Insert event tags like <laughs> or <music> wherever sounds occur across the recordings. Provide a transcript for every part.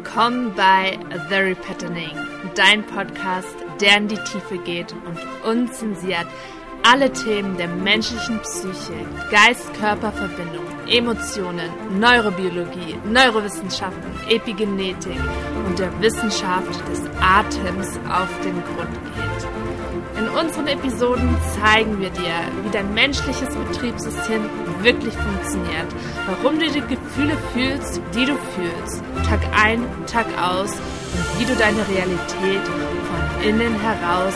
Willkommen bei The Repatterning, dein Podcast, der in die Tiefe geht und unzensiert alle Themen der menschlichen Psyche, Geist-Körper-Verbindung, Emotionen, Neurobiologie, Neurowissenschaften, Epigenetik und der Wissenschaft des Atems auf den Grund geht. In unseren Episoden zeigen wir dir, wie dein menschliches Betriebssystem wirklich funktioniert, warum du die Gefühle fühlst, die du fühlst, Tag ein, Tag aus und wie du deine Realität von innen heraus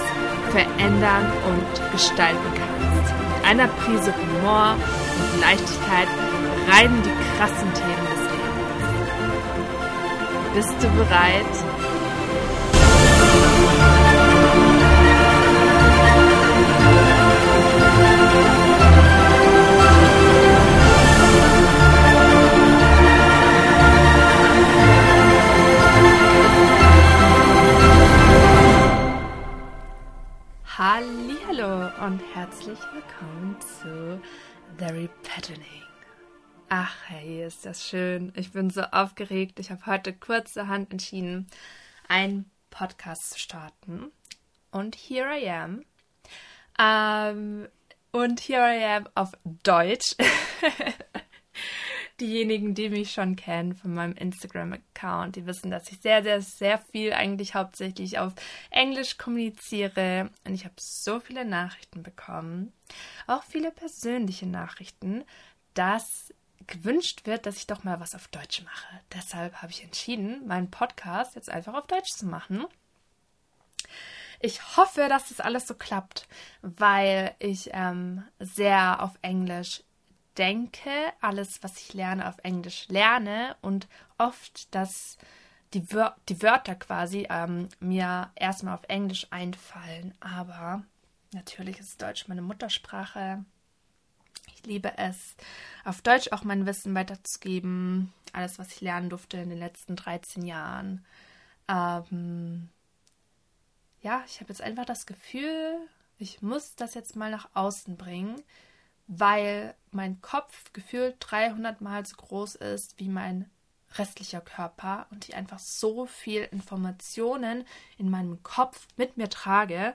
verändern und gestalten kannst. Mit einer Prise Humor und Leichtigkeit rein in die krassen Themen des Lebens. Bist du bereit? Hallo und herzlich willkommen zu The Repatterning. Ach, hey, ist das schön. Ich bin so aufgeregt. Ich habe heute kurzerhand entschieden, einen Podcast zu starten. Und here I am. Ähm, und here I am auf Deutsch. <laughs> diejenigen, die mich schon kennen von meinem Instagram-Account, die wissen, dass ich sehr, sehr, sehr viel eigentlich hauptsächlich auf Englisch kommuniziere. Und ich habe so viele Nachrichten bekommen, auch viele persönliche Nachrichten, dass gewünscht wird, dass ich doch mal was auf Deutsch mache. Deshalb habe ich entschieden, meinen Podcast jetzt einfach auf Deutsch zu machen. Ich hoffe, dass das alles so klappt, weil ich ähm, sehr auf Englisch denke, alles, was ich lerne, auf Englisch lerne und oft, dass die, Wör die Wörter quasi ähm, mir erstmal auf Englisch einfallen. Aber natürlich ist Deutsch meine Muttersprache. Ich liebe es, auf Deutsch auch mein Wissen weiterzugeben. Alles, was ich lernen durfte in den letzten 13 Jahren. Ähm, ja, ich habe jetzt einfach das Gefühl, ich muss das jetzt mal nach außen bringen weil mein Kopf gefühlt 300 Mal so groß ist wie mein restlicher Körper und ich einfach so viel Informationen in meinem Kopf mit mir trage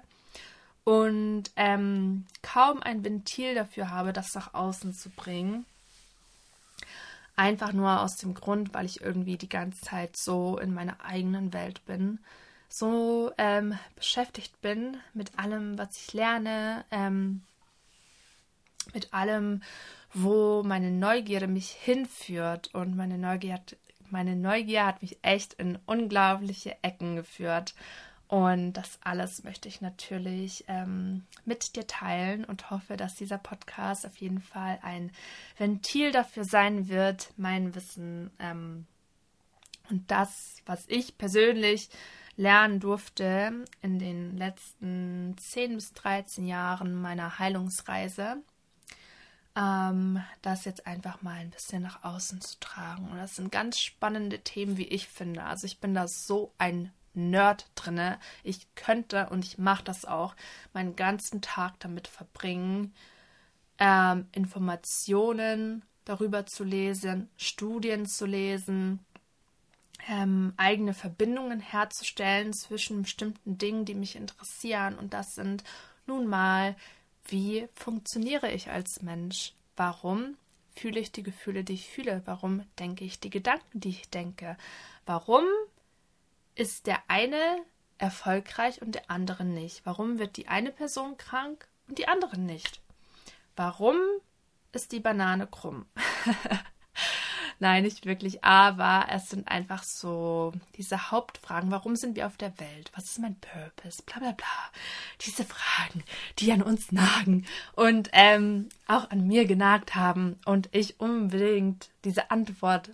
und ähm, kaum ein Ventil dafür habe, das nach außen zu bringen. Einfach nur aus dem Grund, weil ich irgendwie die ganze Zeit so in meiner eigenen Welt bin, so ähm, beschäftigt bin mit allem, was ich lerne, ähm, mit allem, wo meine Neugierde mich hinführt. Und meine Neugier, meine Neugier hat mich echt in unglaubliche Ecken geführt. Und das alles möchte ich natürlich ähm, mit dir teilen und hoffe, dass dieser Podcast auf jeden Fall ein Ventil dafür sein wird, mein Wissen ähm, und das, was ich persönlich lernen durfte in den letzten 10 bis 13 Jahren meiner Heilungsreise ähm, das jetzt einfach mal ein bisschen nach außen zu tragen. Und das sind ganz spannende Themen, wie ich finde. Also ich bin da so ein Nerd drinne. Ich könnte und ich mache das auch meinen ganzen Tag damit verbringen, ähm, Informationen darüber zu lesen, Studien zu lesen, ähm, eigene Verbindungen herzustellen zwischen bestimmten Dingen, die mich interessieren. Und das sind nun mal wie funktioniere ich als Mensch? Warum fühle ich die Gefühle, die ich fühle? Warum denke ich die Gedanken, die ich denke? Warum ist der eine erfolgreich und der andere nicht? Warum wird die eine Person krank und die andere nicht? Warum ist die Banane krumm? <laughs> Nein, nicht wirklich, aber es sind einfach so diese Hauptfragen. Warum sind wir auf der Welt? Was ist mein Purpose? Bla bla bla. Diese Fragen, die an uns nagen und ähm, auch an mir genagt haben und ich unbedingt diese Antwort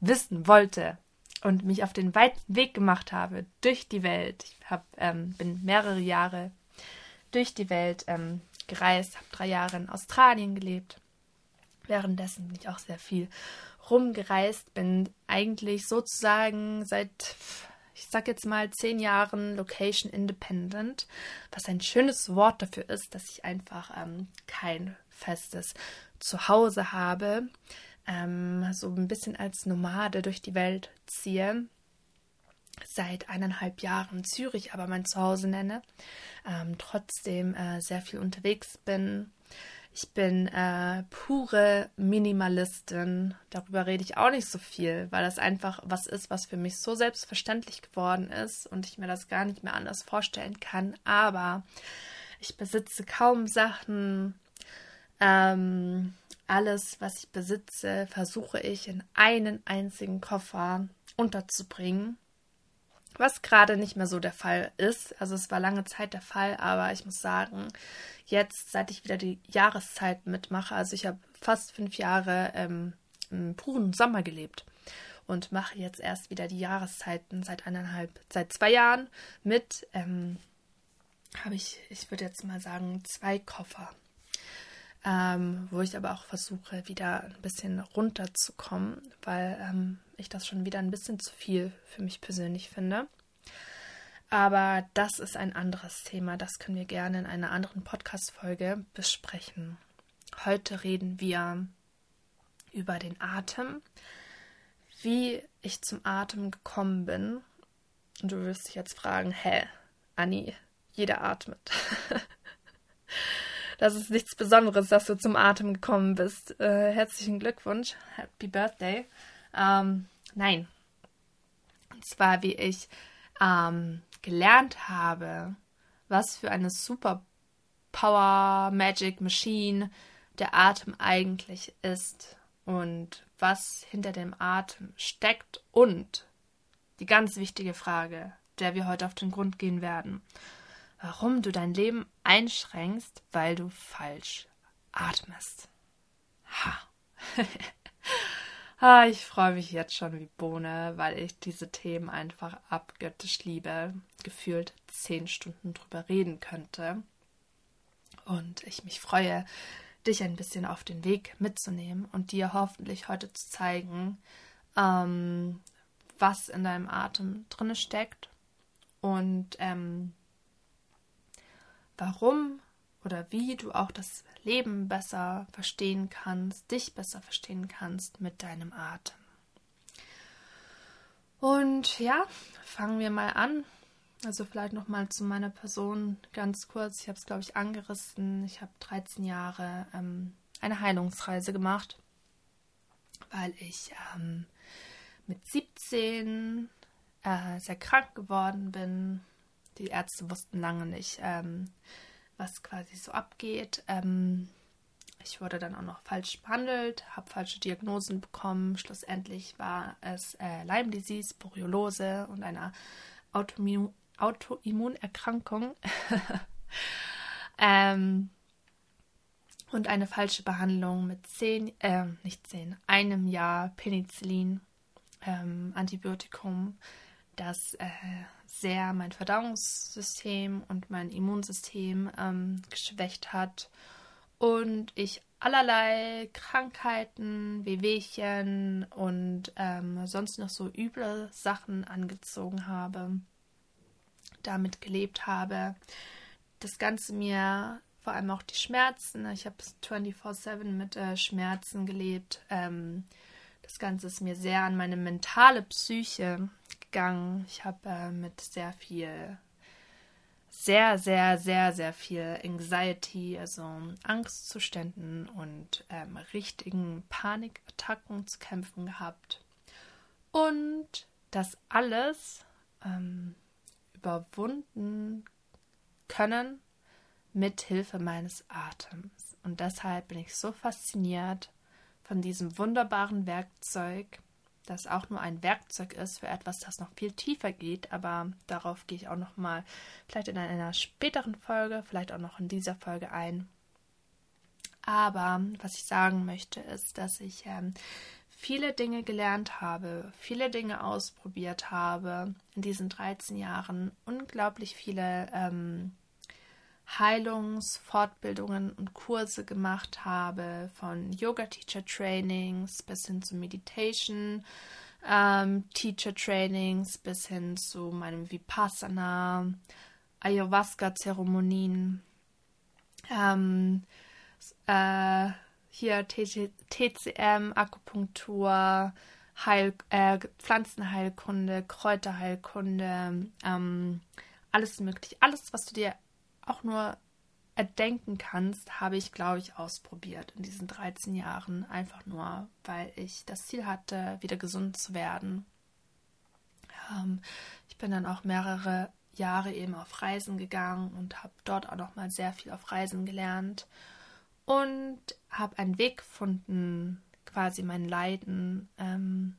wissen wollte und mich auf den weiten Weg gemacht habe durch die Welt. Ich hab, ähm, bin mehrere Jahre durch die Welt ähm, gereist, habe drei Jahre in Australien gelebt Währenddessen bin ich auch sehr viel rumgereist, bin eigentlich sozusagen seit, ich sag jetzt mal, zehn Jahren Location Independent, was ein schönes Wort dafür ist, dass ich einfach ähm, kein festes Zuhause habe. ähm, so ein bisschen als Nomade durch die Welt ziehe. Seit eineinhalb Jahren Zürich aber mein Zuhause nenne. Ähm, trotzdem äh, sehr viel unterwegs bin. Ich bin äh, pure Minimalistin. Darüber rede ich auch nicht so viel, weil das einfach was ist, was für mich so selbstverständlich geworden ist und ich mir das gar nicht mehr anders vorstellen kann. Aber ich besitze kaum Sachen. Ähm, alles, was ich besitze, versuche ich in einen einzigen Koffer unterzubringen. Was gerade nicht mehr so der Fall ist. Also es war lange Zeit der Fall, aber ich muss sagen, jetzt, seit ich wieder die Jahreszeit mitmache, also ich habe fast fünf Jahre ähm, im puren Sommer gelebt und mache jetzt erst wieder die Jahreszeiten seit eineinhalb, seit zwei Jahren mit, ähm, habe ich, ich würde jetzt mal sagen, zwei Koffer ähm, wo ich aber auch versuche, wieder ein bisschen runterzukommen, weil ähm, ich das schon wieder ein bisschen zu viel für mich persönlich finde. Aber das ist ein anderes Thema, das können wir gerne in einer anderen Podcast-Folge besprechen. Heute reden wir über den Atem, wie ich zum Atem gekommen bin. Und du wirst dich jetzt fragen, hä, Anni, jeder atmet. <laughs> Das ist nichts Besonderes, dass du zum Atem gekommen bist. Äh, herzlichen Glückwunsch. Happy Birthday. Ähm, nein. Und zwar, wie ich ähm, gelernt habe, was für eine super Power Magic Machine der Atem eigentlich ist und was hinter dem Atem steckt und die ganz wichtige Frage, der wir heute auf den Grund gehen werden warum du dein Leben einschränkst, weil du falsch atmest. <laughs> Ha. ich freue mich jetzt schon wie Bohne, weil ich diese Themen einfach abgöttisch liebe. Gefühlt zehn Stunden drüber reden könnte. Und ich mich freue, dich ein bisschen auf den Weg mitzunehmen und dir hoffentlich heute zu zeigen, ähm, was in deinem Atem drinne steckt und ähm, warum oder wie du auch das Leben besser verstehen kannst, dich besser verstehen kannst mit deinem Atem. Und ja, fangen wir mal an. Also vielleicht noch mal zu meiner Person ganz kurz. Ich habe es, glaube ich, angerissen. Ich habe 13 Jahre ähm, eine Heilungsreise gemacht, weil ich ähm, mit 17 äh, sehr krank geworden bin, die Ärzte wussten lange nicht, ähm, was quasi so abgeht. Ähm, ich wurde dann auch noch falsch behandelt, habe falsche Diagnosen bekommen. Schlussendlich war es äh, Lyme Disease, Borreliose und eine Autoimmun Autoimmunerkrankung. <laughs> ähm, und eine falsche Behandlung mit zehn, äh, nicht zehn, einem Jahr Penicillin, ähm, Antibiotikum, das äh, sehr mein Verdauungssystem und mein Immunsystem ähm, geschwächt hat und ich allerlei Krankheiten, Wehwehchen und ähm, sonst noch so üble Sachen angezogen habe, damit gelebt habe. Das Ganze mir vor allem auch die Schmerzen, ich habe 24-7 mit äh, Schmerzen gelebt. Ähm, das Ganze ist mir sehr an meine mentale Psyche gegangen. Ich habe äh, mit sehr viel, sehr, sehr, sehr, sehr viel Anxiety, also Angstzuständen und ähm, richtigen Panikattacken zu kämpfen gehabt. Und das alles ähm, überwunden können mit Hilfe meines Atems. Und deshalb bin ich so fasziniert von diesem wunderbaren Werkzeug, das auch nur ein Werkzeug ist für etwas, das noch viel tiefer geht. Aber darauf gehe ich auch noch mal vielleicht in einer späteren Folge, vielleicht auch noch in dieser Folge ein. Aber was ich sagen möchte, ist, dass ich ähm, viele Dinge gelernt habe, viele Dinge ausprobiert habe in diesen 13 Jahren, unglaublich viele ähm, Heilungsfortbildungen und Kurse gemacht habe, von Yoga-Teacher-Trainings bis hin zu Meditation. Ähm, bis hin zu meinem Vipassana, Ayahuasca-Zeremonien. Ähm, äh, hier TCM, Akupunktur, Heil, äh, Pflanzenheilkunde, Kräuterheilkunde, ähm, alles möglich. Alles, was du dir auch nur erdenken kannst, habe ich, glaube ich, ausprobiert in diesen 13 Jahren. Einfach nur, weil ich das Ziel hatte, wieder gesund zu werden. Ähm, ich bin dann auch mehrere Jahre eben auf Reisen gegangen und habe dort auch noch mal sehr viel auf Reisen gelernt und habe einen Weg gefunden, quasi mein Leiden ähm,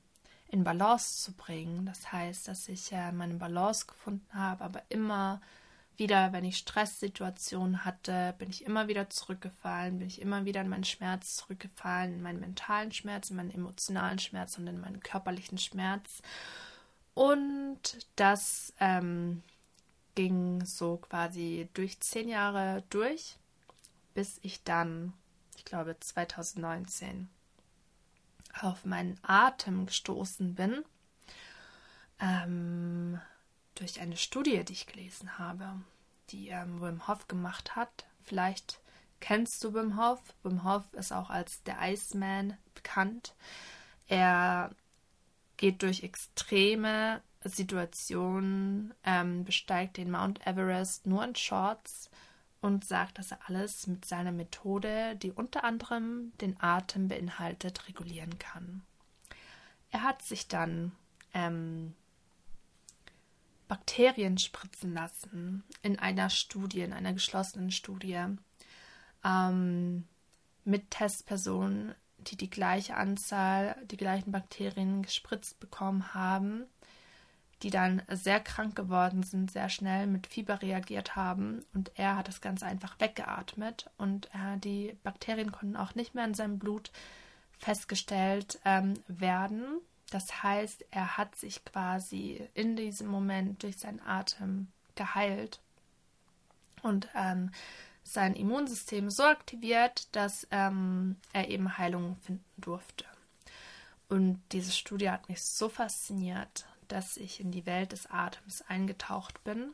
in Balance zu bringen. Das heißt, dass ich äh, meine Balance gefunden habe, aber immer wieder, wenn ich Stresssituationen hatte, bin ich immer wieder zurückgefallen, bin ich immer wieder in meinen Schmerz zurückgefallen, in meinen mentalen Schmerz, in meinen emotionalen Schmerz und in meinen körperlichen Schmerz. Und das ähm, ging so quasi durch zehn Jahre durch, bis ich dann, ich glaube 2019, auf meinen Atem gestoßen bin. Ähm, durch eine Studie, die ich gelesen habe, die ähm, Wim Hof gemacht hat. Vielleicht kennst du Wim Hof. Wim Hof ist auch als der Iceman bekannt. Er geht durch extreme Situationen, ähm, besteigt den Mount Everest nur in Shorts und sagt, dass er alles mit seiner Methode, die unter anderem den Atem beinhaltet, regulieren kann. Er hat sich dann ähm, Bakterien spritzen lassen in einer Studie, in einer geschlossenen Studie ähm, mit Testpersonen, die die gleiche Anzahl, die gleichen Bakterien gespritzt bekommen haben die dann sehr krank geworden sind, sehr schnell mit Fieber reagiert haben und er hat das Ganze einfach weggeatmet und äh, die Bakterien konnten auch nicht mehr in seinem Blut festgestellt ähm, werden. Das heißt, er hat sich quasi in diesem Moment durch seinen Atem geheilt. Und ähm, sein Immunsystem so aktiviert, dass ähm, er eben Heilung finden durfte. Und diese Studie hat mich so fasziniert, dass ich in die Welt des Atems eingetaucht bin,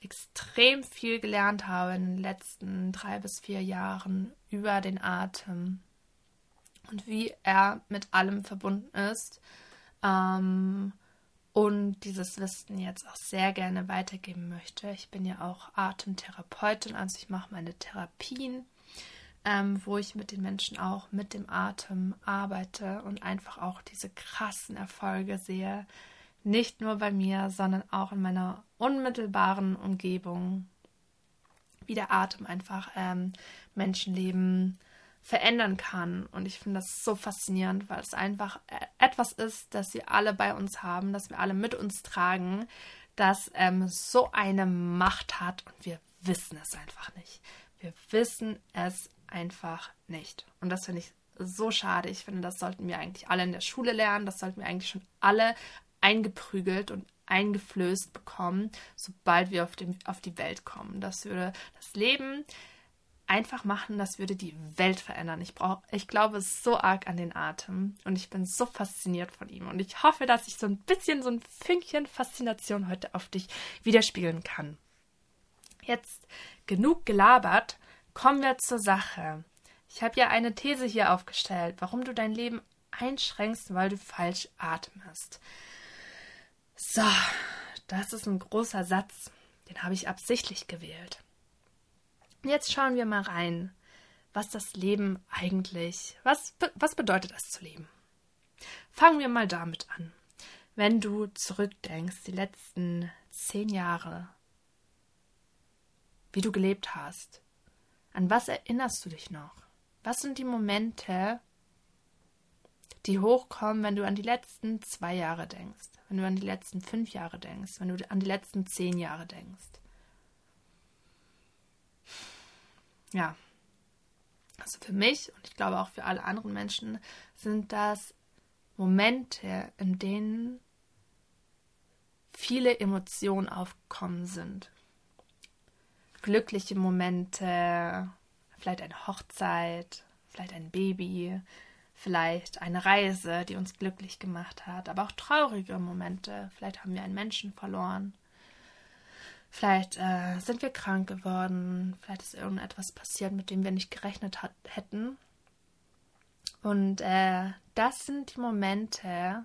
extrem viel gelernt habe in den letzten drei bis vier Jahren über den Atem und wie er mit allem verbunden ist. Ähm, und dieses Wissen jetzt auch sehr gerne weitergeben möchte. Ich bin ja auch Atemtherapeutin, also ich mache meine Therapien ähm, wo ich mit den Menschen auch mit dem Atem arbeite und einfach auch diese krassen Erfolge sehe. Nicht nur bei mir, sondern auch in meiner unmittelbaren Umgebung, wie der Atem einfach ähm, Menschenleben verändern kann. Und ich finde das so faszinierend, weil es einfach äh, etwas ist, das wir alle bei uns haben, das wir alle mit uns tragen, das ähm, so eine Macht hat und wir wissen es einfach nicht. Wir wissen es einfach nicht. Und das finde ich so schade. Ich finde, das sollten wir eigentlich alle in der Schule lernen. Das sollten wir eigentlich schon alle eingeprügelt und eingeflößt bekommen, sobald wir auf, dem, auf die Welt kommen. Das würde das Leben einfach machen, das würde die Welt verändern. Ich, brauch, ich glaube so arg an den Atem und ich bin so fasziniert von ihm. Und ich hoffe, dass ich so ein bisschen, so ein Fünkchen Faszination heute auf dich widerspiegeln kann. Jetzt genug gelabert. Kommen wir zur Sache. Ich habe ja eine These hier aufgestellt, warum du dein Leben einschränkst, weil du falsch atmest. So, das ist ein großer Satz. Den habe ich absichtlich gewählt. Jetzt schauen wir mal rein, was das Leben eigentlich, was, was bedeutet das zu leben? Fangen wir mal damit an. Wenn du zurückdenkst, die letzten zehn Jahre, wie du gelebt hast, an was erinnerst du dich noch? Was sind die Momente, die hochkommen, wenn du an die letzten zwei Jahre denkst, wenn du an die letzten fünf Jahre denkst, wenn du an die letzten zehn Jahre denkst? Ja, also für mich und ich glaube auch für alle anderen Menschen sind das Momente, in denen viele Emotionen aufgekommen sind glückliche Momente, vielleicht eine Hochzeit, vielleicht ein Baby, vielleicht eine Reise, die uns glücklich gemacht hat, aber auch traurige Momente. Vielleicht haben wir einen Menschen verloren. Vielleicht äh, sind wir krank geworden. Vielleicht ist irgendetwas passiert, mit dem wir nicht gerechnet hat, hätten. Und äh, das sind die Momente,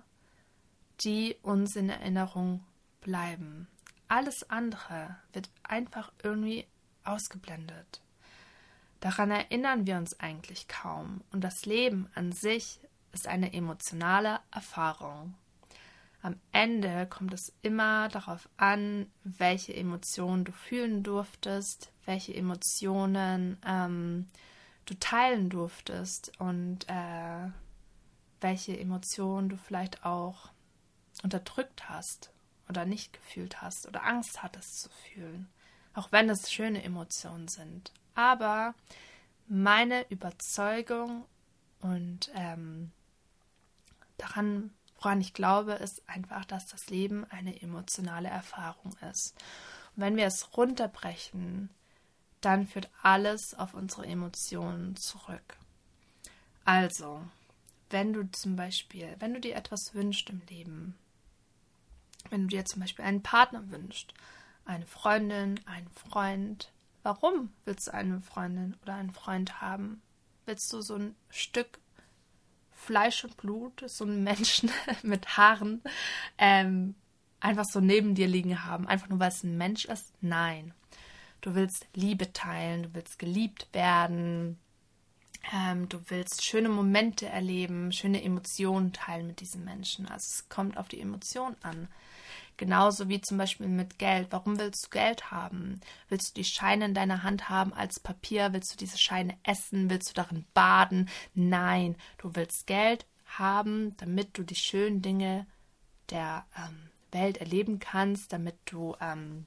die uns in Erinnerung bleiben. Alles andere wird einfach irgendwie ausgeblendet. Daran erinnern wir uns eigentlich kaum und das Leben an sich ist eine emotionale Erfahrung. Am Ende kommt es immer darauf an, welche Emotionen du fühlen durftest, welche Emotionen ähm, du teilen durftest und äh, welche Emotionen du vielleicht auch unterdrückt hast oder nicht gefühlt hast oder Angst hattest zu fühlen, auch wenn es schöne Emotionen sind. Aber meine Überzeugung und ähm, daran, woran ich glaube, ist einfach, dass das Leben eine emotionale Erfahrung ist. Und wenn wir es runterbrechen, dann führt alles auf unsere Emotionen zurück. Also, wenn du zum Beispiel, wenn du dir etwas wünschst im Leben, wenn du dir zum Beispiel einen Partner wünschst, eine Freundin, einen Freund, warum willst du eine Freundin oder einen Freund haben? Willst du so ein Stück Fleisch und Blut, so einen Menschen <laughs> mit Haaren, ähm, einfach so neben dir liegen haben, einfach nur weil es ein Mensch ist? Nein. Du willst Liebe teilen, du willst geliebt werden, ähm, du willst schöne Momente erleben, schöne Emotionen teilen mit diesem Menschen. Also es kommt auf die Emotion an. Genauso wie zum Beispiel mit Geld. Warum willst du Geld haben? Willst du die Scheine in deiner Hand haben als Papier? Willst du diese Scheine essen? Willst du darin baden? Nein, du willst Geld haben, damit du die schönen Dinge der ähm, Welt erleben kannst, damit du ähm,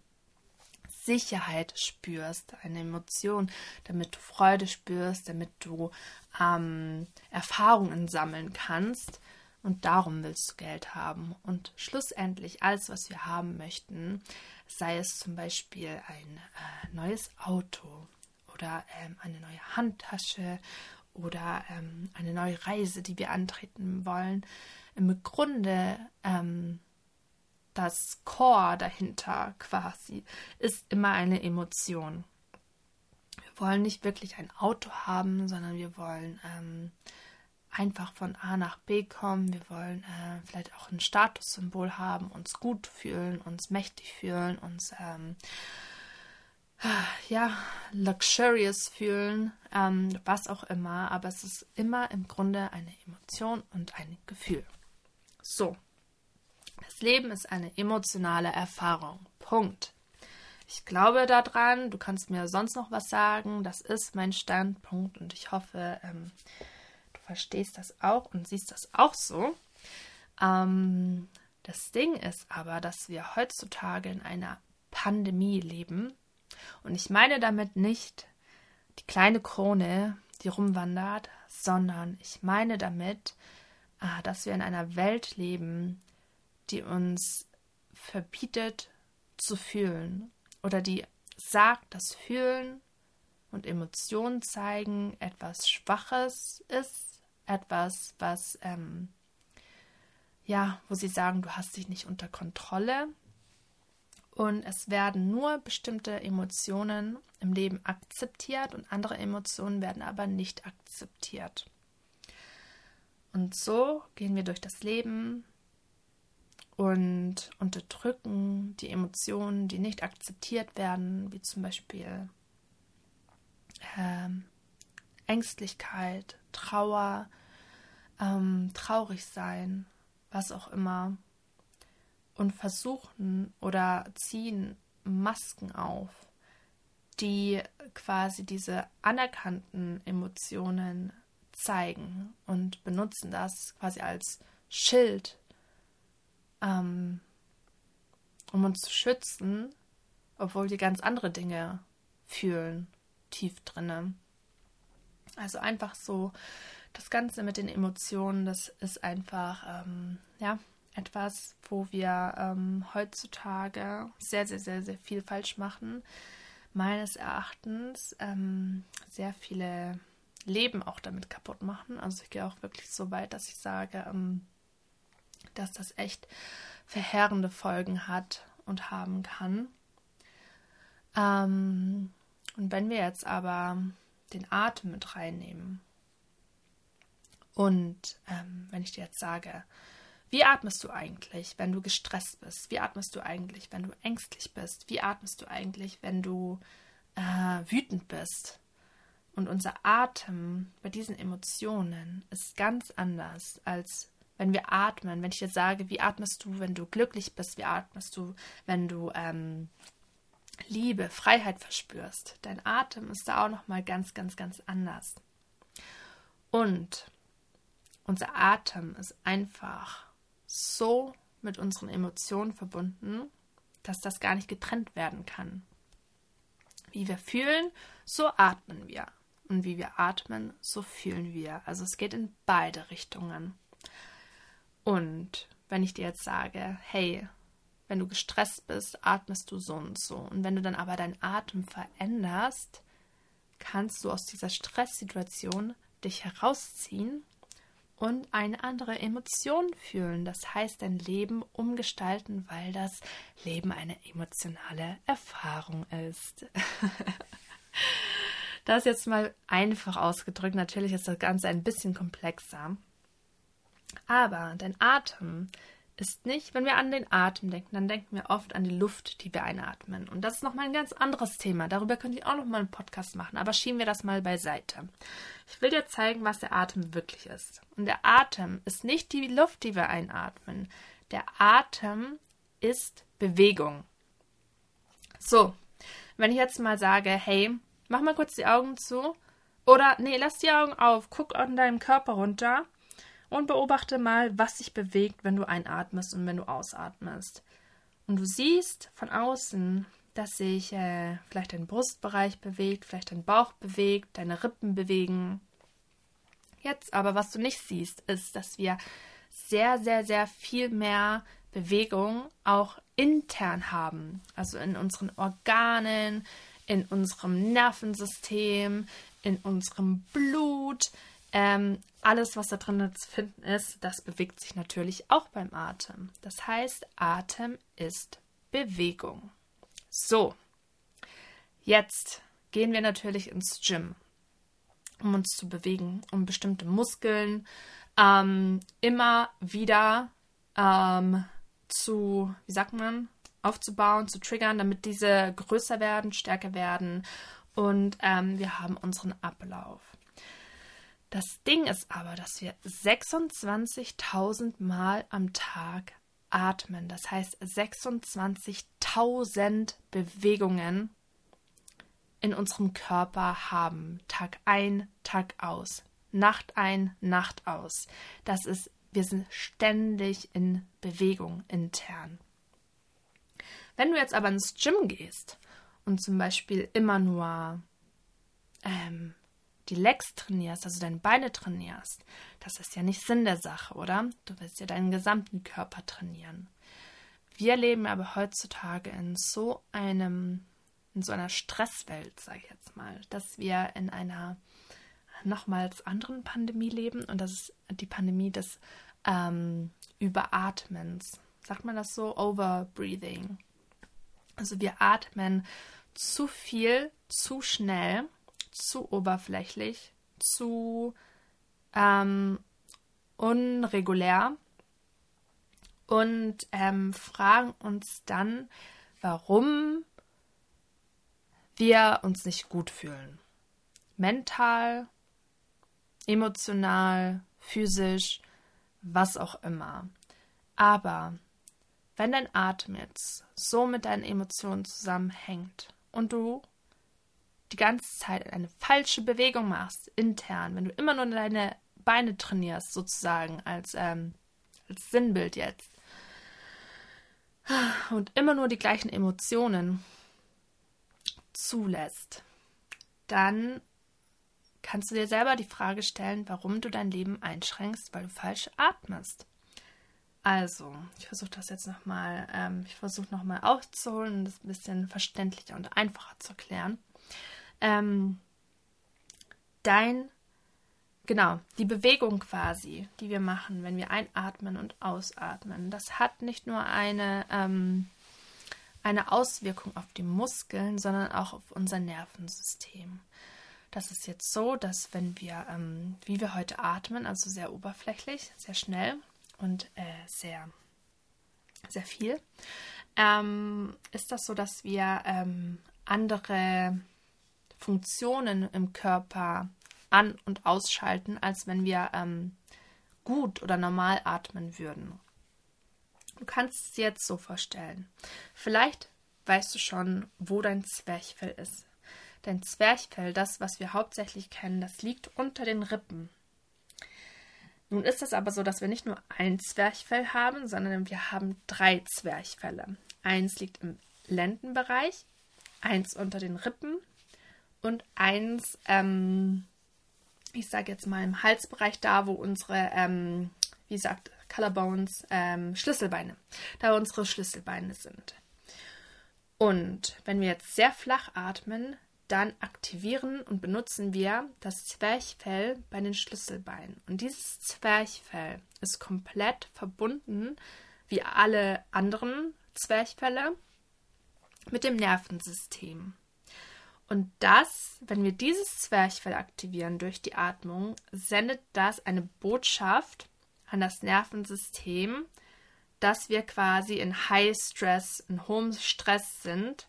Sicherheit spürst, eine Emotion, damit du Freude spürst, damit du ähm, Erfahrungen sammeln kannst. Und darum willst du Geld haben. Und schlussendlich alles, was wir haben möchten, sei es zum Beispiel ein äh, neues Auto oder ähm, eine neue Handtasche oder ähm, eine neue Reise, die wir antreten wollen, im Grunde ähm, das Core dahinter quasi ist immer eine Emotion. Wir wollen nicht wirklich ein Auto haben, sondern wir wollen ähm, einfach von A nach B kommen. Wir wollen äh, vielleicht auch ein Statussymbol haben, uns gut fühlen, uns mächtig fühlen, uns ähm, ja, luxurious fühlen, ähm, was auch immer, aber es ist immer im Grunde eine Emotion und ein Gefühl. So, das Leben ist eine emotionale Erfahrung. Punkt. Ich glaube daran, du kannst mir sonst noch was sagen, das ist mein Standpunkt und ich hoffe, ähm, verstehst das auch und siehst das auch so. Ähm, das Ding ist aber, dass wir heutzutage in einer Pandemie leben. Und ich meine damit nicht die kleine Krone, die rumwandert, sondern ich meine damit, äh, dass wir in einer Welt leben, die uns verbietet zu fühlen oder die sagt, dass Fühlen und Emotionen zeigen etwas Schwaches ist etwas, was, ähm, ja, wo sie sagen, du hast dich nicht unter Kontrolle. Und es werden nur bestimmte Emotionen im Leben akzeptiert und andere Emotionen werden aber nicht akzeptiert. Und so gehen wir durch das Leben und unterdrücken die Emotionen, die nicht akzeptiert werden, wie zum Beispiel ähm, Ängstlichkeit, Trauer, ähm, traurig sein, was auch immer, und versuchen oder ziehen Masken auf, die quasi diese anerkannten Emotionen zeigen und benutzen das quasi als Schild, ähm, um uns zu schützen, obwohl die ganz andere Dinge fühlen, tief drinne. Also einfach so das Ganze mit den Emotionen, das ist einfach, ähm, ja, etwas, wo wir ähm, heutzutage sehr, sehr, sehr, sehr viel falsch machen. Meines Erachtens ähm, sehr viele Leben auch damit kaputt machen. Also ich gehe auch wirklich so weit, dass ich sage, ähm, dass das echt verheerende Folgen hat und haben kann. Ähm, und wenn wir jetzt aber den Atem mit reinnehmen Und ähm, wenn ich dir jetzt sage, wie atmest du eigentlich, wenn du gestresst bist? Wie atmest du eigentlich, wenn du ängstlich bist? Wie atmest du eigentlich, wenn du äh, wütend bist? Und unser Atem bei diesen Emotionen ist ganz anders, als wenn wir atmen. Wenn ich dir sage, wie atmest du, wenn du glücklich bist? Wie atmest du, wenn du ähm, Liebe, Freiheit verspürst? Dein Atem ist da auch noch mal ganz, ganz, ganz anders. Und unser Atem ist einfach so mit unseren Emotionen verbunden, dass das gar nicht getrennt werden kann. Wie wir fühlen, so atmen wir. Und wie wir atmen, so fühlen wir. Also es geht in beide Richtungen. Und wenn ich dir jetzt sage, hey, wenn du gestresst bist, atmest du so und so. Und wenn du dann aber deinen Atem veränderst, kannst du aus dieser Stresssituation dich herausziehen und eine andere Emotion fühlen. Das heißt, dein Leben umgestalten, weil das Leben eine emotionale Erfahrung ist. <laughs> das jetzt mal einfach ausgedrückt. Natürlich ist das Ganze ein bisschen komplexer. Aber dein Atem ist nicht, wenn wir an den Atem denken, dann denken wir oft an die Luft, die wir einatmen. Und das ist nochmal ein ganz anderes Thema. Darüber könnte ich auch nochmal einen Podcast machen. Aber schieben wir das mal beiseite. Ich will dir zeigen, was der Atem wirklich ist. Und der Atem ist nicht die Luft, die wir einatmen. Der Atem ist Bewegung. So, wenn ich jetzt mal sage, hey, mach mal kurz die Augen zu. Oder, nee, lass die Augen auf, guck an deinem Körper runter und beobachte mal, was sich bewegt, wenn du einatmest und wenn du ausatmest. Und du siehst von außen, dass sich äh, vielleicht dein Brustbereich bewegt, vielleicht dein Bauch bewegt, deine Rippen bewegen. Jetzt aber, was du nicht siehst, ist, dass wir sehr, sehr, sehr viel mehr Bewegung auch intern haben. Also in unseren Organen, in unserem Nervensystem, in unserem Blut, ähm, alles, was da drin zu finden ist, das bewegt sich natürlich auch beim Atem. Das heißt, Atem ist Bewegung. So, jetzt gehen wir natürlich ins Gym, um uns zu bewegen, um bestimmte Muskeln ähm, immer wieder ähm, zu, wie sagt man, aufzubauen, zu triggern, damit diese größer werden, stärker werden. Und ähm, wir haben unseren Ablauf. Das Ding ist aber, dass wir 26.000 Mal am Tag atmen. Das heißt 26.000 Bewegungen in unserem Körper haben. Tag ein, Tag aus. Nacht ein, Nacht aus. Das ist, wir sind ständig in Bewegung intern. Wenn du jetzt aber ins Gym gehst und zum Beispiel immer nur ähm, die Legs trainierst, also deine Beine trainierst, das ist ja nicht Sinn der Sache, oder? Du willst ja deinen gesamten Körper trainieren. Wir leben aber heutzutage in so einem, in so einer Stresswelt, sage ich jetzt mal, dass wir in einer nochmals anderen Pandemie leben und das ist die Pandemie des ähm, Überatmens. Sagt man das so? Overbreathing. Also wir atmen zu viel, zu schnell zu oberflächlich, zu ähm, unregulär und ähm, fragen uns dann, warum wir uns nicht gut fühlen. Mental, emotional, physisch, was auch immer. Aber wenn dein Atem jetzt so mit deinen Emotionen zusammenhängt und du die ganze Zeit eine falsche Bewegung machst, intern, wenn du immer nur deine Beine trainierst, sozusagen, als, ähm, als Sinnbild jetzt, und immer nur die gleichen Emotionen zulässt, dann kannst du dir selber die Frage stellen, warum du dein Leben einschränkst, weil du falsch atmest. Also, ich versuche das jetzt nochmal, ähm, ich versuche nochmal aufzuholen und das ein bisschen verständlicher und einfacher zu erklären ähm, dein, genau, die Bewegung quasi, die wir machen, wenn wir einatmen und ausatmen, das hat nicht nur eine, ähm, eine Auswirkung auf die Muskeln, sondern auch auf unser Nervensystem. Das ist jetzt so, dass wenn wir, ähm, wie wir heute atmen, also sehr oberflächlich, sehr schnell und äh, sehr, sehr viel, ähm, ist das so, dass wir ähm, andere Funktionen im Körper an- und ausschalten, als wenn wir ähm, gut oder normal atmen würden. Du kannst es jetzt so vorstellen. Vielleicht weißt du schon, wo dein Zwerchfell ist. Dein Zwerchfell, das, was wir hauptsächlich kennen, das liegt unter den Rippen. Nun ist es aber so, dass wir nicht nur ein Zwerchfell haben, sondern wir haben drei Zwerchfälle. Eins liegt im Lendenbereich, eins unter den Rippen und eins, ähm, ich sage jetzt mal im Halsbereich, da wo unsere, ähm, wie gesagt, Collarbones, ähm, Schlüsselbeine, da unsere Schlüsselbeine sind. Und wenn wir jetzt sehr flach atmen, dann aktivieren und benutzen wir das Zwerchfell bei den Schlüsselbeinen. Und dieses Zwerchfell ist komplett verbunden, wie alle anderen Zwerchfälle, mit dem Nervensystem. Und das, wenn wir dieses Zwerchfell aktivieren durch die Atmung, sendet das eine Botschaft an das Nervensystem, dass wir quasi in High Stress, in hohem Stress sind.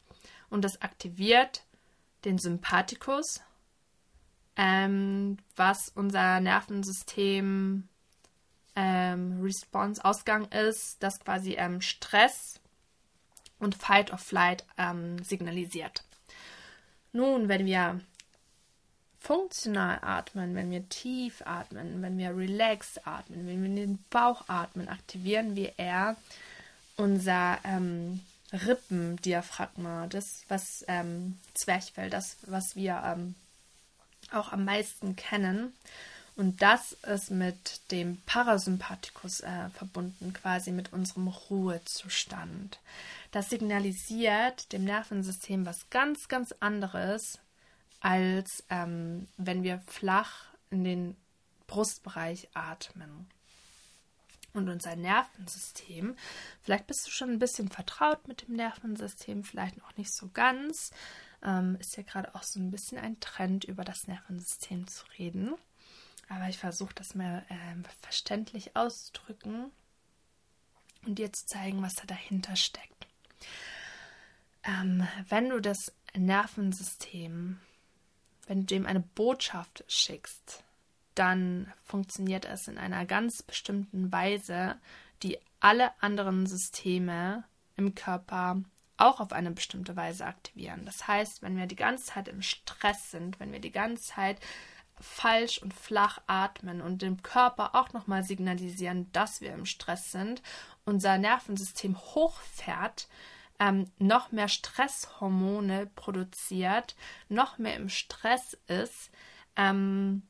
Und das aktiviert den Sympathikus, ähm, was unser Nervensystem ähm, Response Ausgang ist, das quasi ähm, Stress und Fight or Flight ähm, signalisiert. Nun, wenn wir funktional atmen, wenn wir tief atmen, wenn wir relaxed atmen, wenn wir den Bauch atmen, aktivieren wir eher unser ähm, Rippendiaphragma, das was ähm, Zwerchfell, das was wir ähm, auch am meisten kennen. Und das ist mit dem Parasympathikus äh, verbunden, quasi mit unserem Ruhezustand. Das signalisiert dem Nervensystem was ganz, ganz anderes, als ähm, wenn wir flach in den Brustbereich atmen. Und unser Nervensystem, vielleicht bist du schon ein bisschen vertraut mit dem Nervensystem, vielleicht noch nicht so ganz, ähm, ist ja gerade auch so ein bisschen ein Trend, über das Nervensystem zu reden. Aber ich versuche das mal äh, verständlich auszudrücken und dir zu zeigen, was da dahinter steckt. Ähm, wenn du das Nervensystem wenn du ihm eine Botschaft schickst, dann funktioniert es in einer ganz bestimmten Weise, die alle anderen Systeme im Körper auch auf eine bestimmte Weise aktivieren. Das heißt, wenn wir die ganze Zeit im Stress sind, wenn wir die ganze Zeit falsch und flach atmen und dem Körper auch nochmal signalisieren, dass wir im Stress sind, unser Nervensystem hochfährt, ähm, noch mehr Stresshormone produziert, noch mehr im Stress ist, ähm,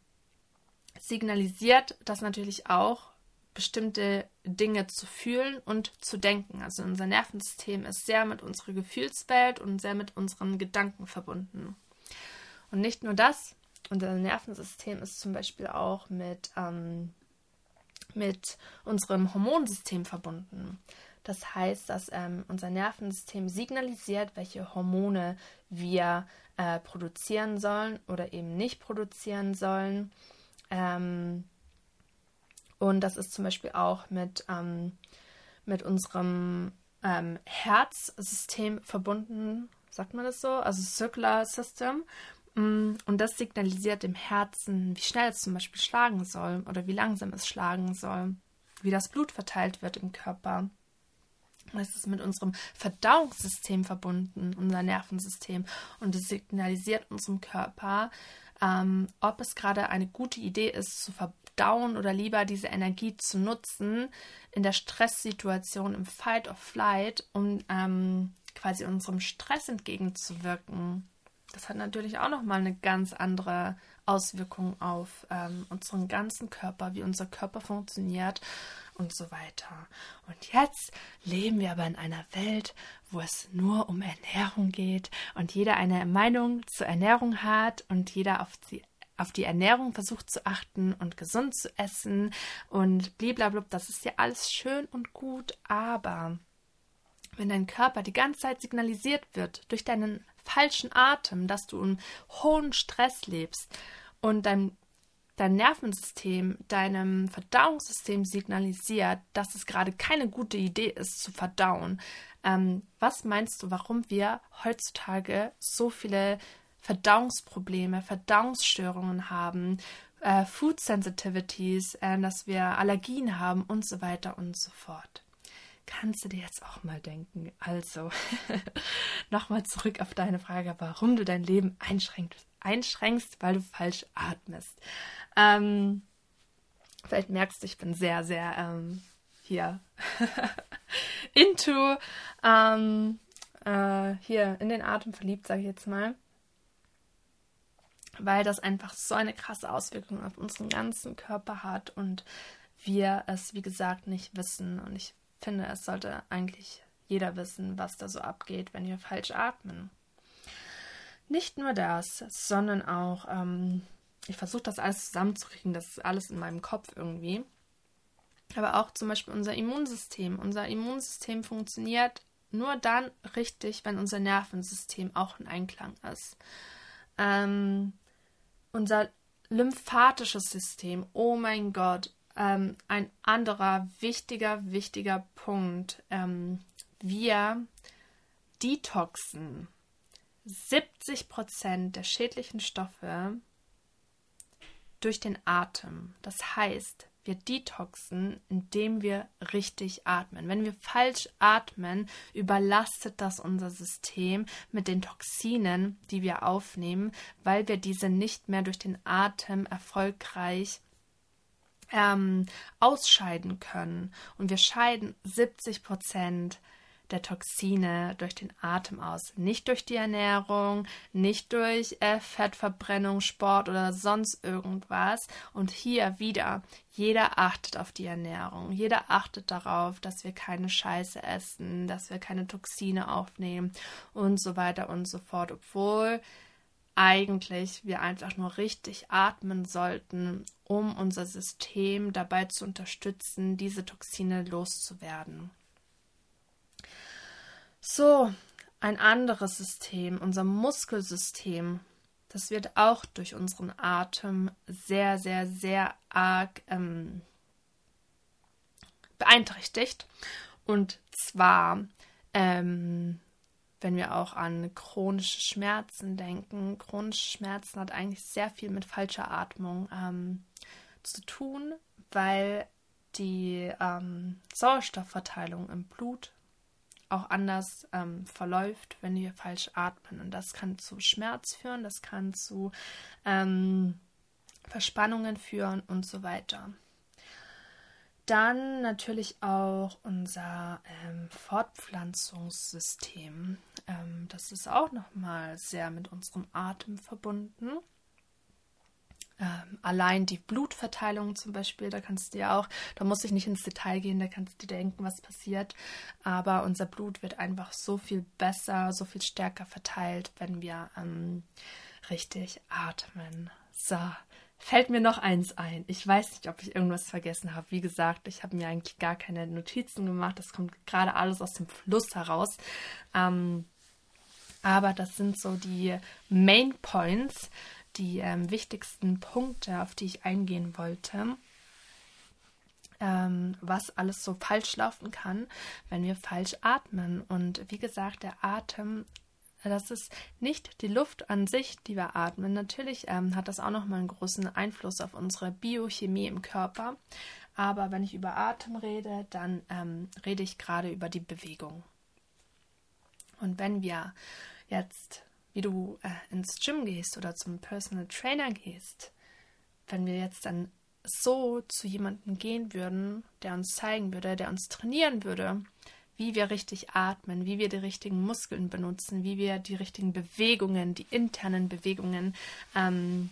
signalisiert das natürlich auch, bestimmte Dinge zu fühlen und zu denken. Also unser Nervensystem ist sehr mit unserer Gefühlswelt und sehr mit unseren Gedanken verbunden. Und nicht nur das, unser Nervensystem ist zum Beispiel auch mit, ähm, mit unserem Hormonsystem verbunden. Das heißt, dass ähm, unser Nervensystem signalisiert, welche Hormone wir äh, produzieren sollen oder eben nicht produzieren sollen. Ähm, und das ist zum Beispiel auch mit, ähm, mit unserem ähm, Herzsystem verbunden, sagt man das so? Also Circular System. Mm, und das signalisiert dem Herzen, wie schnell es zum Beispiel schlagen soll oder wie langsam es schlagen soll, wie das Blut verteilt wird im Körper. Es ist mit unserem Verdauungssystem verbunden, unser Nervensystem. Und es signalisiert unserem Körper, ähm, ob es gerade eine gute Idee ist, zu verdauen oder lieber diese Energie zu nutzen in der Stresssituation, im Fight or Flight, um ähm, quasi unserem Stress entgegenzuwirken. Das hat natürlich auch nochmal eine ganz andere Auswirkung auf ähm, unseren ganzen Körper, wie unser Körper funktioniert und so weiter. Und jetzt leben wir aber in einer Welt, wo es nur um Ernährung geht und jeder eine Meinung zur Ernährung hat und jeder auf die auf die Ernährung versucht zu achten und gesund zu essen und blablabla. Das ist ja alles schön und gut, aber wenn dein Körper die ganze Zeit signalisiert wird durch deinen falschen Atem, dass du im hohen Stress lebst und dein, dein Nervensystem, deinem Verdauungssystem signalisiert, dass es gerade keine gute Idee ist zu verdauen, ähm, was meinst du, warum wir heutzutage so viele Verdauungsprobleme, Verdauungsstörungen haben, äh, Food Sensitivities, äh, dass wir Allergien haben und so weiter und so fort? Kannst du dir jetzt auch mal denken. Also, <laughs> nochmal zurück auf deine Frage, warum du dein Leben einschränkst, einschränkst weil du falsch atmest. Ähm, vielleicht merkst du, ich bin sehr, sehr ähm, hier <laughs> into ähm, äh, hier in den Atem verliebt, sage ich jetzt mal. Weil das einfach so eine krasse Auswirkung auf unseren ganzen Körper hat und wir es, wie gesagt, nicht wissen. Und ich finde, es sollte eigentlich jeder wissen, was da so abgeht, wenn wir falsch atmen. Nicht nur das, sondern auch, ähm, ich versuche das alles zusammenzukriegen, das ist alles in meinem Kopf irgendwie. Aber auch zum Beispiel unser Immunsystem. Unser Immunsystem funktioniert nur dann richtig, wenn unser Nervensystem auch in Einklang ist. Ähm, unser lymphatisches System, oh mein Gott, ähm, ein anderer wichtiger, wichtiger Punkt. Ähm, wir detoxen 70 Prozent der schädlichen Stoffe durch den Atem. Das heißt, wir detoxen, indem wir richtig atmen. Wenn wir falsch atmen, überlastet das unser System mit den Toxinen, die wir aufnehmen, weil wir diese nicht mehr durch den Atem erfolgreich ähm, ausscheiden können. Und wir scheiden 70 Prozent der Toxine durch den Atem aus. Nicht durch die Ernährung, nicht durch äh, Fettverbrennung, Sport oder sonst irgendwas. Und hier wieder, jeder achtet auf die Ernährung. Jeder achtet darauf, dass wir keine Scheiße essen, dass wir keine Toxine aufnehmen und so weiter und so fort. Obwohl eigentlich wir einfach nur richtig atmen sollten, um unser System dabei zu unterstützen, diese Toxine loszuwerden. So, ein anderes System, unser Muskelsystem, das wird auch durch unseren Atem sehr, sehr, sehr arg ähm, beeinträchtigt. Und zwar ähm, wenn wir auch an chronische Schmerzen denken. Chronische Schmerzen hat eigentlich sehr viel mit falscher Atmung ähm, zu tun, weil die ähm, Sauerstoffverteilung im Blut auch anders ähm, verläuft, wenn wir falsch atmen. Und das kann zu Schmerz führen, das kann zu ähm, Verspannungen führen und so weiter. Dann natürlich auch unser ähm, Fortpflanzungssystem. Ähm, das ist auch nochmal sehr mit unserem Atem verbunden. Ähm, allein die Blutverteilung zum Beispiel, da kannst du ja auch, da muss ich nicht ins Detail gehen, da kannst du dir denken, was passiert. Aber unser Blut wird einfach so viel besser, so viel stärker verteilt, wenn wir ähm, richtig atmen. So, fällt mir noch eins ein. Ich weiß nicht, ob ich irgendwas vergessen habe. Wie gesagt, ich habe mir eigentlich gar keine Notizen gemacht. Das kommt gerade alles aus dem Fluss heraus. Ähm, aber das sind so die Main Points, die ähm, wichtigsten Punkte, auf die ich eingehen wollte. Ähm, was alles so falsch laufen kann, wenn wir falsch atmen. Und wie gesagt, der Atem das ist nicht die Luft an sich, die wir atmen. Natürlich ähm, hat das auch nochmal einen großen Einfluss auf unsere Biochemie im Körper. Aber wenn ich über Atem rede, dann ähm, rede ich gerade über die Bewegung. Und wenn wir jetzt, wie du äh, ins Gym gehst oder zum Personal Trainer gehst, wenn wir jetzt dann so zu jemandem gehen würden, der uns zeigen würde, der uns trainieren würde, wie wir richtig atmen, wie wir die richtigen Muskeln benutzen, wie wir die richtigen Bewegungen, die internen Bewegungen ähm,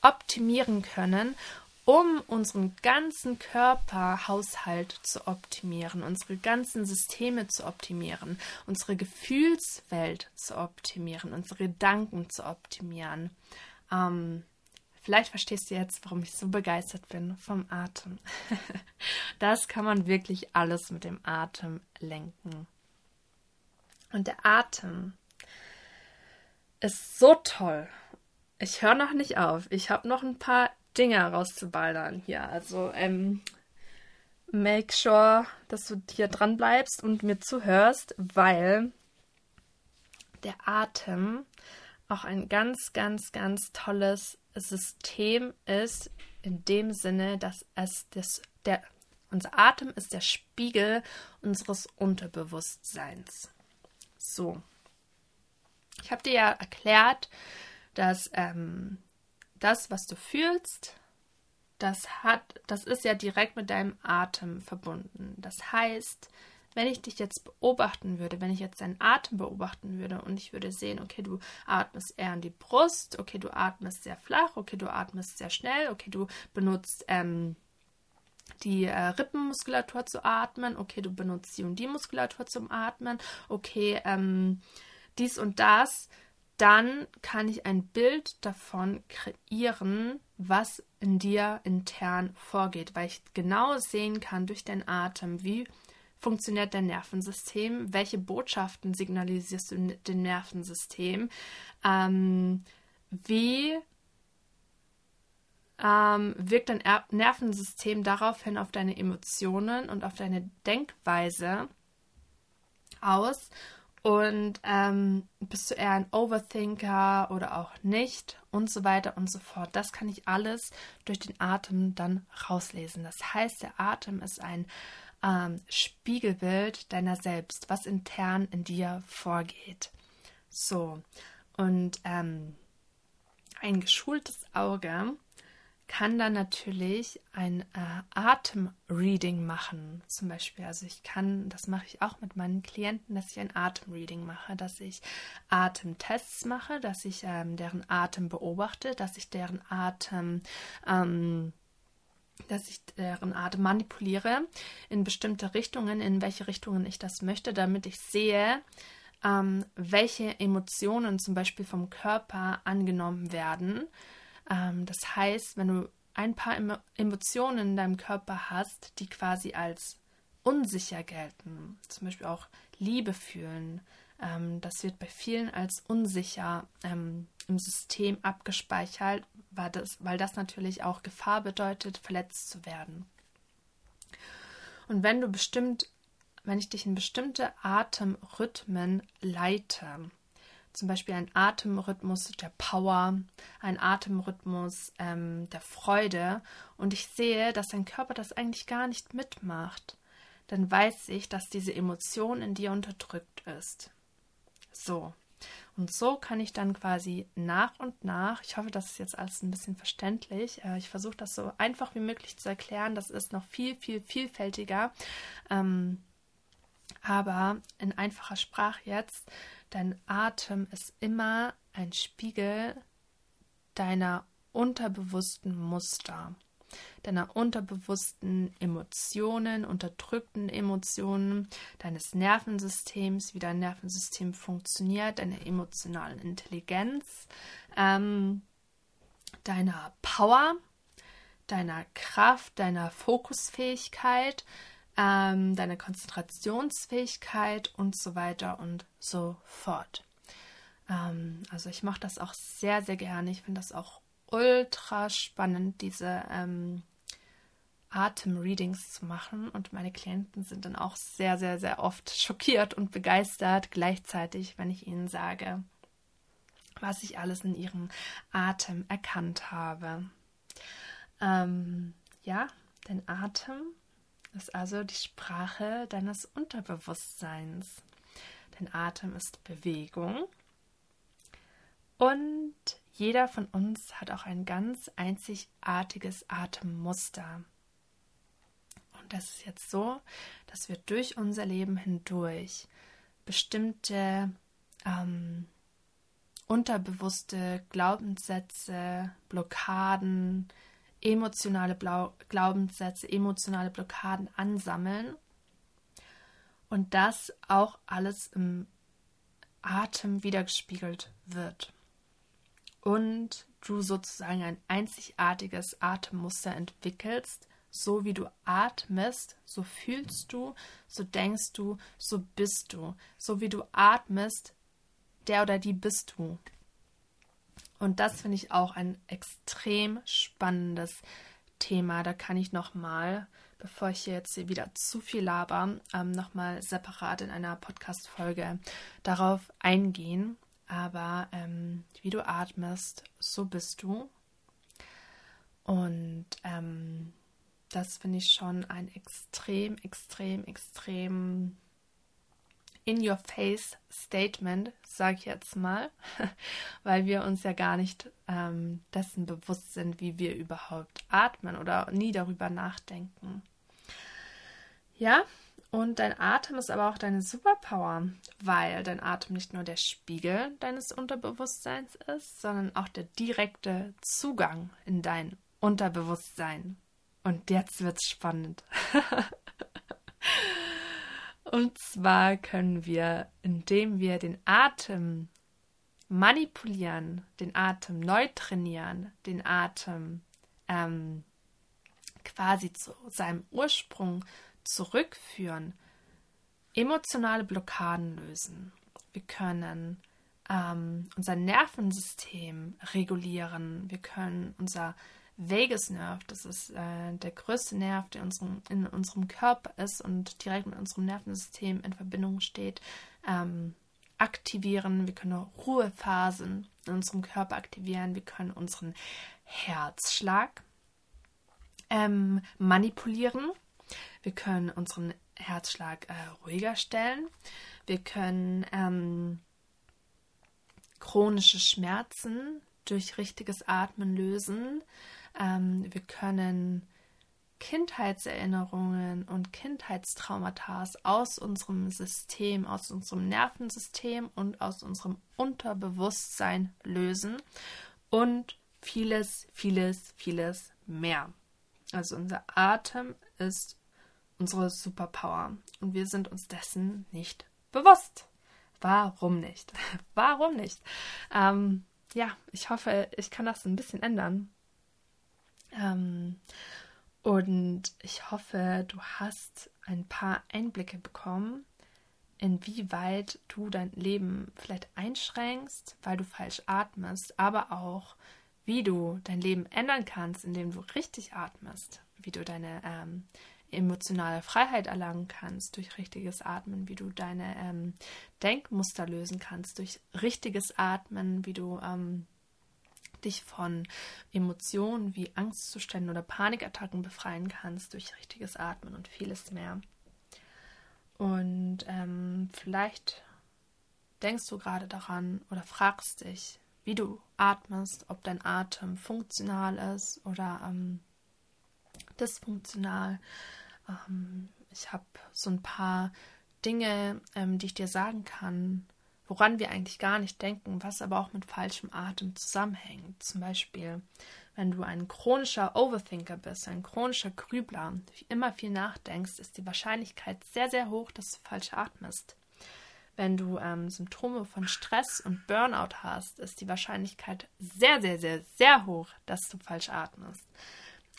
optimieren können, um unseren ganzen Körperhaushalt zu optimieren, unsere ganzen Systeme zu optimieren, unsere Gefühlswelt zu optimieren, unsere Gedanken zu optimieren. Ähm, Vielleicht verstehst du jetzt, warum ich so begeistert bin vom Atem. <laughs> das kann man wirklich alles mit dem Atem lenken. Und der Atem ist so toll. Ich höre noch nicht auf. Ich habe noch ein paar Dinge rauszubaldern hier. Also, ähm, make sure, dass du hier dran bleibst und mir zuhörst, weil der Atem auch ein ganz, ganz, ganz tolles System ist, in dem Sinne, dass es das, der, unser Atem ist der Spiegel unseres Unterbewusstseins. So. Ich habe dir ja erklärt, dass ähm, das, was du fühlst, das hat, das ist ja direkt mit deinem Atem verbunden. Das heißt, wenn ich dich jetzt beobachten würde, wenn ich jetzt deinen Atem beobachten würde und ich würde sehen, okay, du atmest eher in die Brust, okay, du atmest sehr flach, okay, du atmest sehr schnell, okay, du benutzt ähm, die äh, Rippenmuskulatur zu atmen, okay, du benutzt die und die Muskulatur zum Atmen, okay, ähm, dies und das, dann kann ich ein Bild davon kreieren, was in dir intern vorgeht, weil ich genau sehen kann durch den Atem, wie funktioniert dein Nervensystem, welche Botschaften signalisierst du dem Nervensystem, ähm, wie ähm, wirkt dein er Nervensystem daraufhin auf deine Emotionen und auf deine Denkweise aus und ähm, bist du eher ein Overthinker oder auch nicht und so weiter und so fort. Das kann ich alles durch den Atem dann rauslesen. Das heißt, der Atem ist ein ähm, Spiegelbild deiner selbst, was intern in dir vorgeht. So, und ähm, ein geschultes Auge kann dann natürlich ein äh, Atemreading machen, zum Beispiel. Also ich kann, das mache ich auch mit meinen Klienten, dass ich ein Atemreading mache, dass ich Atemtests mache, dass ich ähm, deren Atem beobachte, dass ich deren Atem ähm, dass ich deren Atem manipuliere in bestimmte Richtungen, in welche Richtungen ich das möchte, damit ich sehe, ähm, welche Emotionen zum Beispiel vom Körper angenommen werden. Ähm, das heißt, wenn du ein paar Emotionen in deinem Körper hast, die quasi als unsicher gelten, zum Beispiel auch Liebe fühlen, ähm, das wird bei vielen als unsicher ähm, im System abgespeichert, weil das, weil das natürlich auch Gefahr bedeutet, verletzt zu werden. Und wenn du bestimmt, wenn ich dich in bestimmte Atemrhythmen leite, zum Beispiel ein Atemrhythmus der Power, ein Atemrhythmus ähm, der Freude und ich sehe, dass dein Körper das eigentlich gar nicht mitmacht, dann weiß ich, dass diese Emotion in dir unterdrückt ist. So. Und so kann ich dann quasi nach und nach, ich hoffe, das ist jetzt alles ein bisschen verständlich, äh, ich versuche das so einfach wie möglich zu erklären, das ist noch viel, viel vielfältiger, ähm, aber in einfacher Sprache jetzt, dein Atem ist immer ein Spiegel deiner unterbewussten Muster deiner unterbewussten Emotionen, unterdrückten Emotionen, deines Nervensystems, wie dein Nervensystem funktioniert, deiner emotionalen Intelligenz, ähm, deiner Power, deiner Kraft, deiner Fokusfähigkeit, ähm, deiner Konzentrationsfähigkeit und so weiter und so fort. Ähm, also ich mache das auch sehr, sehr gerne. Ich finde das auch ultra spannend, diese ähm, Atemreadings zu machen. Und meine Klienten sind dann auch sehr, sehr, sehr oft schockiert und begeistert gleichzeitig, wenn ich ihnen sage, was ich alles in ihrem Atem erkannt habe. Ähm, ja, dein Atem ist also die Sprache deines Unterbewusstseins. Dein Atem ist Bewegung und jeder von uns hat auch ein ganz einzigartiges Atemmuster. Und das ist jetzt so, dass wir durch unser Leben hindurch bestimmte ähm, unterbewusste Glaubenssätze, Blockaden, emotionale Blau Glaubenssätze, emotionale Blockaden ansammeln und das auch alles im Atem wiedergespiegelt wird und du sozusagen ein einzigartiges Atemmuster entwickelst, So wie du atmest, so fühlst du, so denkst du, so bist du. So wie du atmest, der oder die bist du. Und das finde ich auch ein extrem spannendes Thema. Da kann ich noch mal, bevor ich jetzt wieder zu viel laber, ähm, noch mal separat in einer Podcast-Folge darauf eingehen. Aber ähm, wie du atmest, so bist du. Und ähm, das finde ich schon ein extrem, extrem, extrem in-your-face-Statement, sage ich jetzt mal, <laughs> weil wir uns ja gar nicht ähm, dessen bewusst sind, wie wir überhaupt atmen oder nie darüber nachdenken. Ja, und dein Atem ist aber auch deine Superpower, weil dein Atem nicht nur der Spiegel deines Unterbewusstseins ist, sondern auch der direkte Zugang in dein Unterbewusstsein. Und jetzt wird's spannend. <laughs> Und zwar können wir, indem wir den Atem manipulieren, den Atem neu trainieren, den Atem ähm, quasi zu seinem Ursprung zurückführen, emotionale Blockaden lösen. Wir können ähm, unser Nervensystem regulieren. Wir können unser Vagusnerv, das ist äh, der größte Nerv, der unserem, in unserem Körper ist und direkt mit unserem Nervensystem in Verbindung steht, ähm, aktivieren. Wir können Ruhephasen in unserem Körper aktivieren. Wir können unseren Herzschlag ähm, manipulieren. Wir können unseren Herzschlag äh, ruhiger stellen. Wir können ähm, chronische Schmerzen durch richtiges Atmen lösen. Ähm, wir können Kindheitserinnerungen und Kindheitstraumata aus unserem System, aus unserem Nervensystem und aus unserem Unterbewusstsein lösen und vieles, vieles, vieles mehr. Also unser Atem ist unsere Superpower und wir sind uns dessen nicht bewusst. Warum nicht? <laughs> Warum nicht? Ähm, ja, ich hoffe, ich kann das ein bisschen ändern. Ähm, und ich hoffe, du hast ein paar Einblicke bekommen, inwieweit du dein Leben vielleicht einschränkst, weil du falsch atmest, aber auch, wie du dein Leben ändern kannst, indem du richtig atmest, wie du deine ähm, emotionale Freiheit erlangen kannst durch richtiges Atmen, wie du deine ähm, Denkmuster lösen kannst durch richtiges Atmen, wie du ähm, dich von Emotionen wie Angstzuständen oder Panikattacken befreien kannst durch richtiges Atmen und vieles mehr. Und ähm, vielleicht denkst du gerade daran oder fragst dich, wie du atmest, ob dein Atem funktional ist oder ähm, dysfunktional. Ähm, ich habe so ein paar Dinge, ähm, die ich dir sagen kann, woran wir eigentlich gar nicht denken, was aber auch mit falschem Atem zusammenhängt. Zum Beispiel, wenn du ein chronischer Overthinker bist, ein chronischer Grübler, immer viel nachdenkst, ist die Wahrscheinlichkeit sehr, sehr hoch, dass du falsch atmest. Wenn du ähm, Symptome von Stress und Burnout hast, ist die Wahrscheinlichkeit sehr, sehr, sehr, sehr hoch, dass du falsch atmest.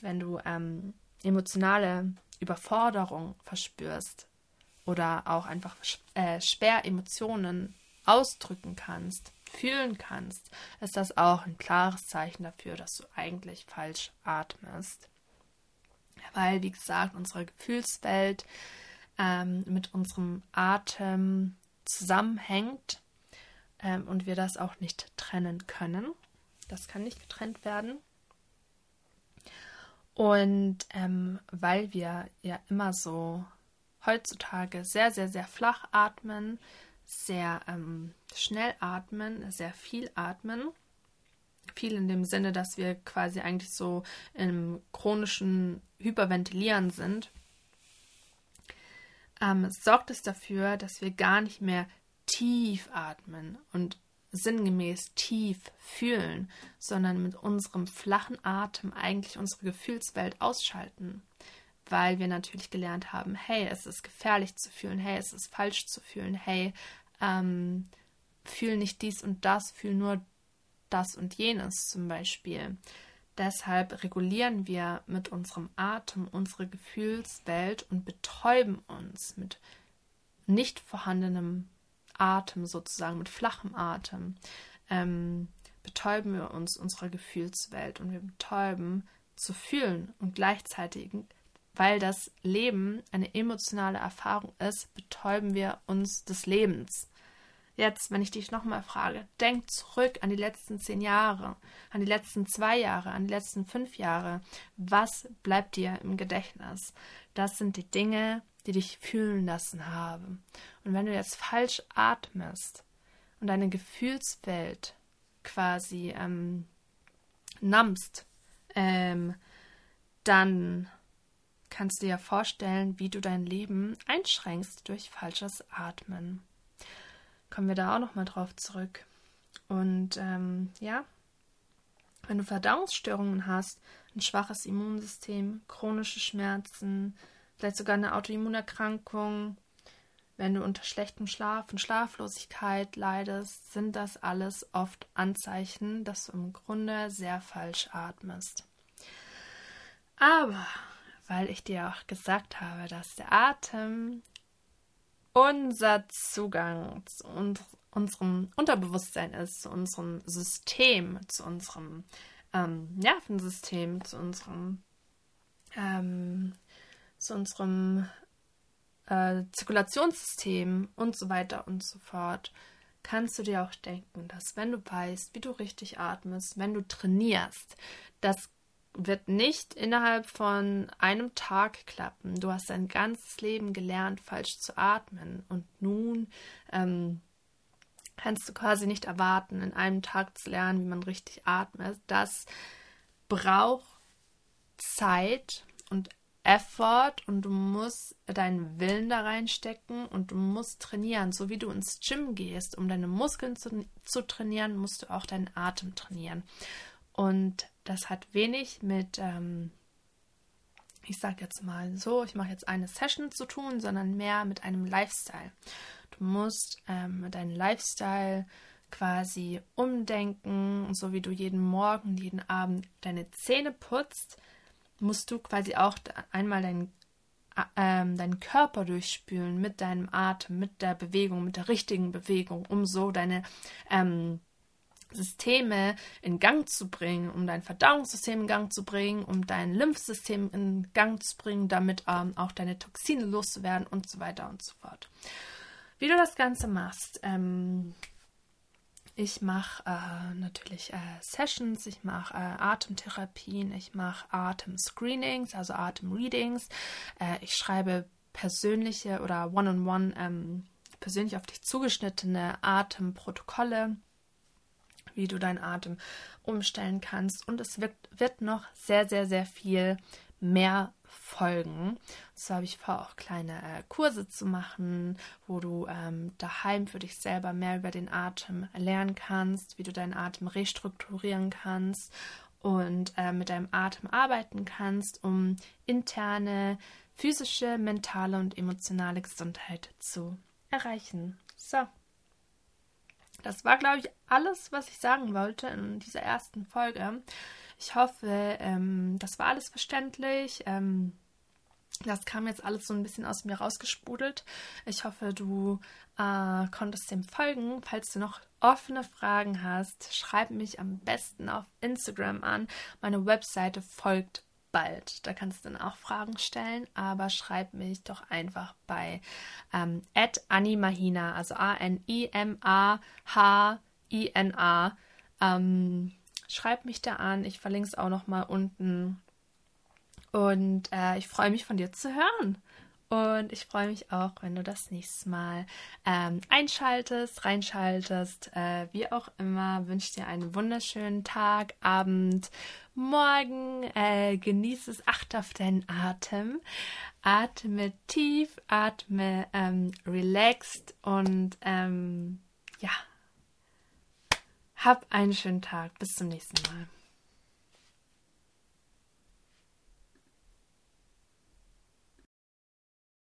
Wenn du ähm, emotionale Überforderung verspürst oder auch einfach äh, schwer Emotionen ausdrücken kannst, fühlen kannst, ist das auch ein klares Zeichen dafür, dass du eigentlich falsch atmest. Weil, wie gesagt, unsere Gefühlswelt ähm, mit unserem Atem zusammenhängt ähm, und wir das auch nicht trennen können. Das kann nicht getrennt werden. Und ähm, weil wir ja immer so heutzutage sehr, sehr, sehr flach atmen, sehr ähm, schnell atmen, sehr viel atmen. Viel in dem Sinne, dass wir quasi eigentlich so im chronischen Hyperventilieren sind. Ähm, sorgt es dafür, dass wir gar nicht mehr tief atmen und sinngemäß tief fühlen, sondern mit unserem flachen Atem eigentlich unsere Gefühlswelt ausschalten weil wir natürlich gelernt haben, hey, es ist gefährlich zu fühlen, hey, es ist falsch zu fühlen, hey, ähm, fühl nicht dies und das, fühl nur das und jenes zum Beispiel. Deshalb regulieren wir mit unserem Atem unsere Gefühlswelt und betäuben uns mit nicht vorhandenem Atem sozusagen, mit flachem Atem. Ähm, betäuben wir uns unserer Gefühlswelt und wir betäuben zu fühlen und gleichzeitig, weil das Leben eine emotionale Erfahrung ist, betäuben wir uns des Lebens. Jetzt, wenn ich dich nochmal frage, denk zurück an die letzten zehn Jahre, an die letzten zwei Jahre, an die letzten fünf Jahre. Was bleibt dir im Gedächtnis? Das sind die Dinge, die dich fühlen lassen haben. Und wenn du jetzt falsch atmest und deine Gefühlswelt quasi ähm, nammst, ähm, dann kannst du dir vorstellen, wie du dein Leben einschränkst durch falsches Atmen kommen wir da auch nochmal drauf zurück. Und ähm, ja, wenn du Verdauungsstörungen hast, ein schwaches Immunsystem, chronische Schmerzen, vielleicht sogar eine Autoimmunerkrankung, wenn du unter schlechtem Schlaf und Schlaflosigkeit leidest, sind das alles oft Anzeichen, dass du im Grunde sehr falsch atmest. Aber weil ich dir auch gesagt habe, dass der Atem unser Zugang zu uns, unserem Unterbewusstsein ist, zu unserem System, zu unserem ähm, Nervensystem, zu unserem, ähm, zu unserem äh, Zirkulationssystem und so weiter und so fort, kannst du dir auch denken, dass wenn du weißt, wie du richtig atmest, wenn du trainierst, das wird nicht innerhalb von einem Tag klappen. Du hast dein ganzes Leben gelernt, falsch zu atmen. Und nun ähm, kannst du quasi nicht erwarten, in einem Tag zu lernen, wie man richtig atmet. Das braucht Zeit und Effort und du musst deinen Willen da reinstecken und du musst trainieren. So wie du ins Gym gehst, um deine Muskeln zu, zu trainieren, musst du auch deinen Atem trainieren. Und das hat wenig mit, ähm, ich sage jetzt mal so, ich mache jetzt eine Session zu tun, sondern mehr mit einem Lifestyle. Du musst ähm, deinen Lifestyle quasi umdenken, so wie du jeden Morgen, jeden Abend deine Zähne putzt, musst du quasi auch einmal deinen ähm, deinen Körper durchspülen mit deinem Atem, mit der Bewegung, mit der richtigen Bewegung, um so deine ähm, Systeme in Gang zu bringen, um dein Verdauungssystem in Gang zu bringen, um dein Lymphsystem in Gang zu bringen, damit ähm, auch deine Toxine loszuwerden und so weiter und so fort. Wie du das Ganze machst, ähm, ich mache äh, natürlich äh, Sessions, ich mache äh, Atemtherapien, ich mache Atemscreenings, also Atemreadings. Äh, ich schreibe persönliche oder One-on-One -on -one, ähm, persönlich auf dich zugeschnittene Atemprotokolle wie du deinen Atem umstellen kannst. Und es wird, wird noch sehr, sehr, sehr viel mehr folgen. So habe ich vor, auch kleine äh, Kurse zu machen, wo du ähm, daheim für dich selber mehr über den Atem lernen kannst, wie du deinen Atem restrukturieren kannst und äh, mit deinem Atem arbeiten kannst, um interne physische, mentale und emotionale Gesundheit zu erreichen. So. Das war, glaube ich, alles, was ich sagen wollte in dieser ersten Folge. Ich hoffe, ähm, das war alles verständlich. Ähm, das kam jetzt alles so ein bisschen aus mir rausgesprudelt. Ich hoffe, du äh, konntest dem folgen. Falls du noch offene Fragen hast, schreib mich am besten auf Instagram an. Meine Webseite folgt bald. Da kannst du dann auch Fragen stellen, aber schreib mich doch einfach bei ähm, @animahina, also A N I M A H I N A. Ähm, schreib mich da an. Ich verlinke es auch noch mal unten. Und äh, ich freue mich von dir zu hören. Und ich freue mich auch, wenn du das nächste Mal ähm, einschaltest, reinschaltest, äh, wie auch immer. Wünsche dir einen wunderschönen Tag, Abend, Morgen. Äh, genieße es, achte auf deinen Atem. Atme tief, atme ähm, relaxed und ähm, ja, hab einen schönen Tag. Bis zum nächsten Mal.